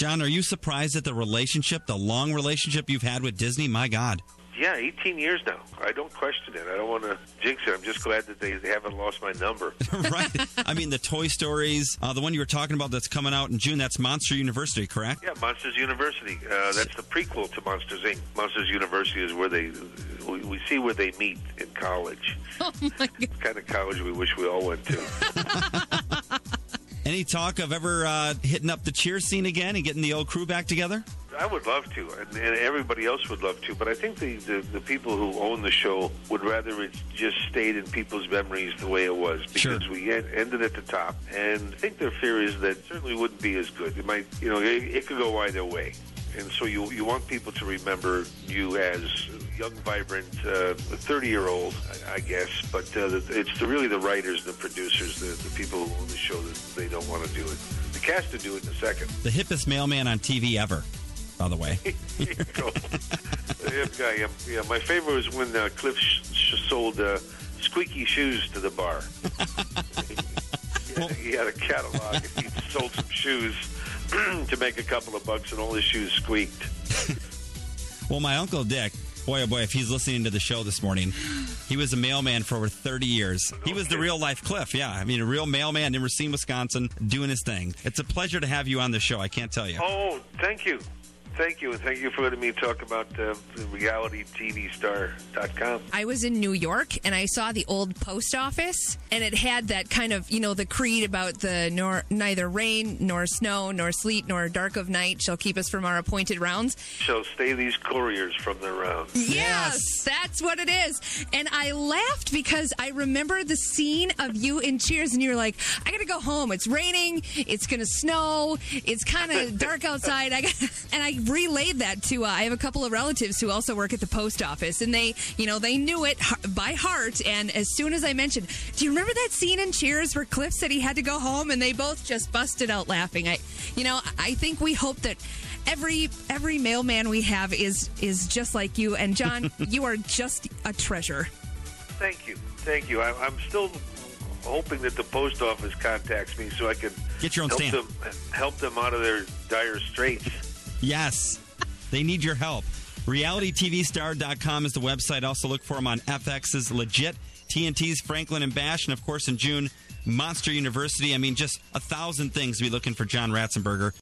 John, are you surprised at the relationship, the long relationship you've had with Disney? My God. Yeah, 18 years now. I don't question it. I don't want to jinx it. I'm just glad that they, they haven't lost my number. right. I mean, the Toy Stories, uh, the one you were talking about that's coming out in June, that's Monster University, correct? Yeah, Monsters University. Uh, that's the prequel to Monsters Inc. Monsters University is where they we, we see where they meet in college. Oh my God. kind of college we wish we all went to. Any talk of ever uh, hitting up the Cheers scene again and getting the old crew back together? I would love to, and, and everybody else would love to. But I think the, the the people who own the show would rather it just stayed in people's memories the way it was because Sure. we ended at the top. And I think their fear is that it certainly wouldn't be as good. It might, you know, it, it could go either way. And so you you want people to remember you as young, vibrant, uh, 30 year old, I, guess. But uh, it's the, really the writers, the producers, the, the people who own the show that they don't want to do it. The cast would do it in a second. The hippest mailman on TV ever, by the way. There you go. yeah, yeah, yeah, yeah. My favorite was when uh, Cliff sh- sh- sold uh, squeaky shoes to the bar. he, had, he had a catalog. and He sold some shoes to make a couple of bucks, and all his shoes squeaked. Well, my uncle Dick, boy oh boy, if he's listening to the show this morning, he was a mailman for over 30 years. He was the real life Cliff, yeah. I mean, a real mailman in Racine, Wisconsin, doing his thing. It's a pleasure to have you on the show. I can't tell you. Oh, thank you. Thank you, and thank you for letting me talk about uh, the realitytvstar.com. I was in New York and I saw the old post office, and it had that kind of, you know, the creed about the nor neither rain nor snow nor sleet nor dark of night shall keep us from our appointed rounds. Shall stay these couriers from their rounds. Yes, that's what it is. And I laughed because I remember the scene of you in Cheers, and you're like, I gotta go home. It's raining. It's gonna snow. It's kind of dark outside. I got, and I relayed that to. Uh, I have a couple of relatives who also work at the post office, and they, you know, they knew it by heart. And as soon as I mentioned, do you remember that scene in Cheers where Cliff said he had to go home, and they both just busted out laughing. I, you know, I think we hope that every every mailman we have is is just like you and john you are just a treasure Thank you. Thank you. I, I'm still hoping that the post office contacts me so I can Get your own help stamp. them help them out of their dire straits. Yes, they need your help. RealityTVStar.com is the website. Also look for them on FX's Legit, TNT's Franklin and Bash, and of course in June, Monster University. I mean, just a thousand things to be looking for John Ratzenberger.